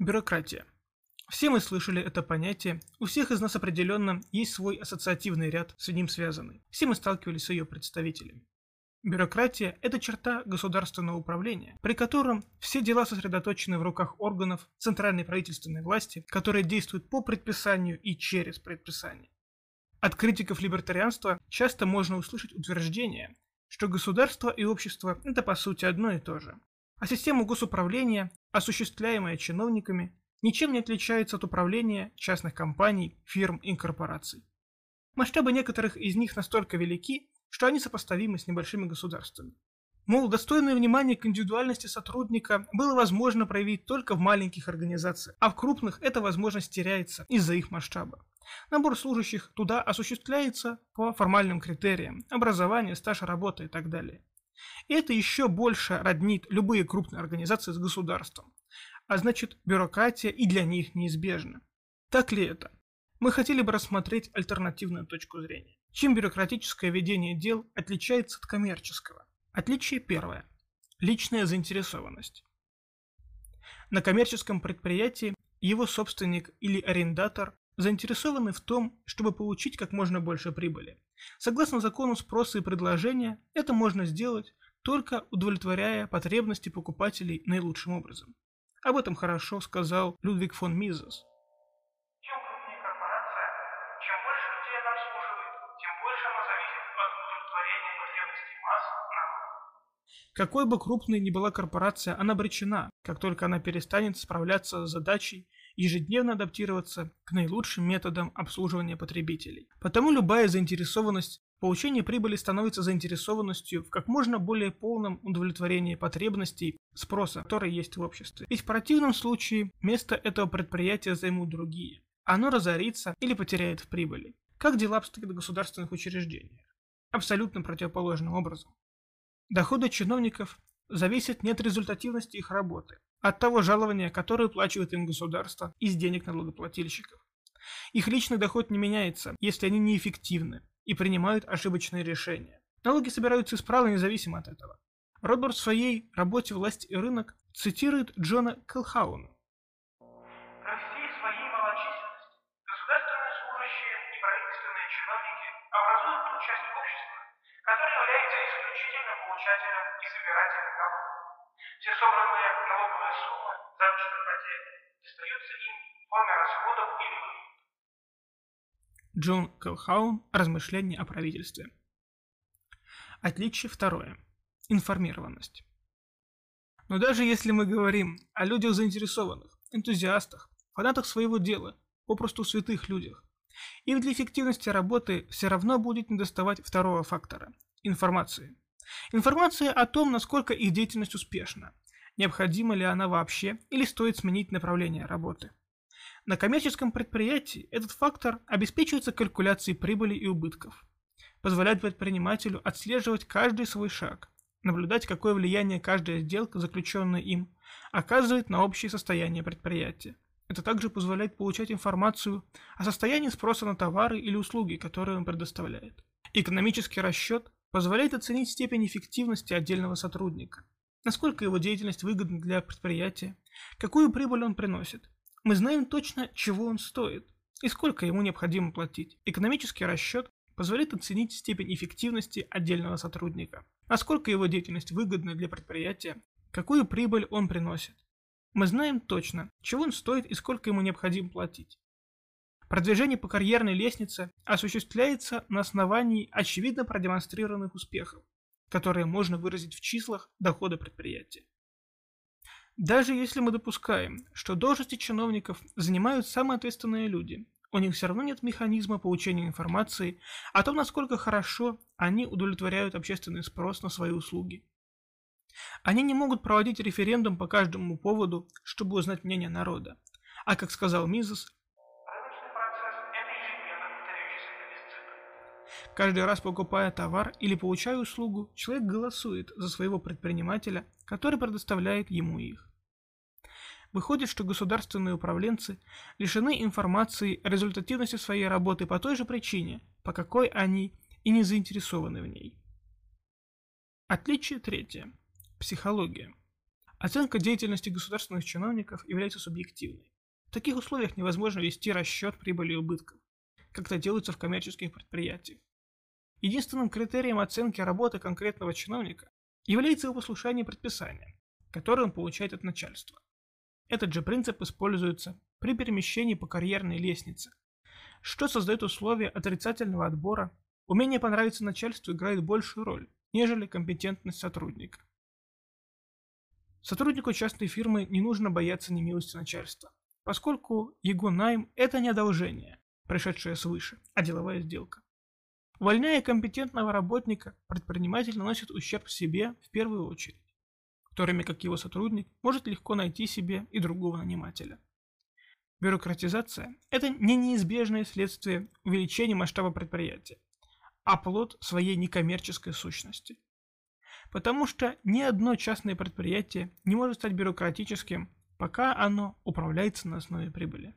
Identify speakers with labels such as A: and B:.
A: Бюрократия. Все мы слышали это понятие, у всех из нас определенно есть свой ассоциативный ряд, с ним связанный. Все мы сталкивались с ее представителями. Бюрократия – это черта государственного управления, при котором все дела сосредоточены в руках органов центральной правительственной власти, которые действуют по предписанию и через предписание. От критиков либертарианства часто можно услышать утверждение, что государство и общество – это по сути одно и то же. А система госуправления, осуществляемая чиновниками, ничем не отличается от управления частных компаний, фирм и корпораций. Масштабы некоторых из них настолько велики, что они сопоставимы с небольшими государствами. Мол, достойное внимание к индивидуальности сотрудника было возможно проявить только в маленьких организациях, а в крупных эта возможность теряется из-за их масштаба. Набор служащих туда осуществляется по формальным критериям – образование, стаж работы и так далее. Это еще больше роднит любые крупные организации с государством. А значит, бюрократия и для них неизбежна. Так ли это? Мы хотели бы рассмотреть альтернативную точку зрения. Чем бюрократическое ведение дел отличается от коммерческого? Отличие первое. Личная заинтересованность. На коммерческом предприятии его собственник или арендатор заинтересованы в том, чтобы получить как можно больше прибыли. Согласно закону спроса и предложения, это можно сделать только удовлетворяя потребности покупателей наилучшим образом. Об этом хорошо сказал Людвиг фон Мизес.
B: Чем крупнее корпорация, чем больше людей она обслуживает, тем больше она зависит от удовлетворения потребностей масс народа.
A: Какой бы крупной ни была корпорация, она обречена, как только она перестанет справляться с задачей ежедневно адаптироваться к наилучшим методам обслуживания потребителей. Потому любая заинтересованность Получение прибыли становится заинтересованностью в как можно более полном удовлетворении потребностей спроса, который есть в обществе. Ведь в противном случае место этого предприятия займут другие. Оно разорится или потеряет в прибыли. Как дела обстоят в государственных учреждениях? Абсолютно противоположным образом. Доходы чиновников зависят не от результативности их работы, от того жалования, которое уплачивает им государство из денег налогоплательщиков. Их личный доход не меняется, если они неэффективны и принимают ошибочные решения. Налоги собираются исправно независимо от этого. Роберт в своей работе «Власть и рынок» цитирует Джона Келхауна.
B: При всей своей малочисленности государственные служащие и правительственные чиновники образуют ту часть общества, которая является исключительным получателем и собирателем налогов. Все собранные налоговые суммы за год потерь достаются им в форме расходов или.
A: Джон Келхаун «Размышления о правительстве». Отличие второе. Информированность. Но даже если мы говорим о людях заинтересованных, энтузиастах, фанатах своего дела, попросту святых людях, им для эффективности работы все равно будет недоставать второго фактора – информации. Информация о том, насколько их деятельность успешна, необходима ли она вообще или стоит сменить направление работы. На коммерческом предприятии этот фактор обеспечивается калькуляцией прибыли и убытков, позволяет предпринимателю отслеживать каждый свой шаг, наблюдать, какое влияние каждая сделка, заключенная им, оказывает на общее состояние предприятия. Это также позволяет получать информацию о состоянии спроса на товары или услуги, которые он предоставляет. Экономический расчет позволяет оценить степень эффективности отдельного сотрудника, насколько его деятельность выгодна для предприятия, какую прибыль он приносит, мы знаем точно, чего он стоит и сколько ему необходимо платить. Экономический расчет позволяет оценить степень эффективности отдельного сотрудника, насколько его деятельность выгодна для предприятия, какую прибыль он приносит. Мы знаем точно, чего он стоит и сколько ему необходимо платить. Продвижение по карьерной лестнице осуществляется на основании очевидно продемонстрированных успехов, которые можно выразить в числах дохода предприятия. Даже если мы допускаем, что должности чиновников занимают самые ответственные люди, у них все равно нет механизма получения информации о том, насколько хорошо они удовлетворяют общественный спрос на свои услуги. Они не могут проводить референдум по каждому поводу, чтобы узнать мнение народа. А как сказал Мизес, каждый раз покупая товар или получая услугу, человек голосует за своего предпринимателя, который предоставляет ему их. Выходит, что государственные управленцы лишены информации о результативности своей работы по той же причине, по какой они и не заинтересованы в ней. Отличие третье. Психология. Оценка деятельности государственных чиновников является субъективной. В таких условиях невозможно вести расчет прибыли и убытков, как это делается в коммерческих предприятиях. Единственным критерием оценки работы конкретного чиновника является его послушание предписаниям, которые он получает от начальства. Этот же принцип используется при перемещении по карьерной лестнице, что создает условия отрицательного отбора. Умение понравиться начальству играет большую роль, нежели компетентность сотрудника. Сотруднику частной фирмы не нужно бояться немилости начальства, поскольку его найм – это не одолжение, пришедшее свыше, а деловая сделка. Увольняя компетентного работника, предприниматель наносит ущерб себе в первую очередь, в то время как его сотрудник может легко найти себе и другого нанимателя. Бюрократизация – это не неизбежное следствие увеличения масштаба предприятия, а плод своей некоммерческой сущности – Потому что ни одно частное предприятие не может стать бюрократическим, пока оно управляется на основе прибыли.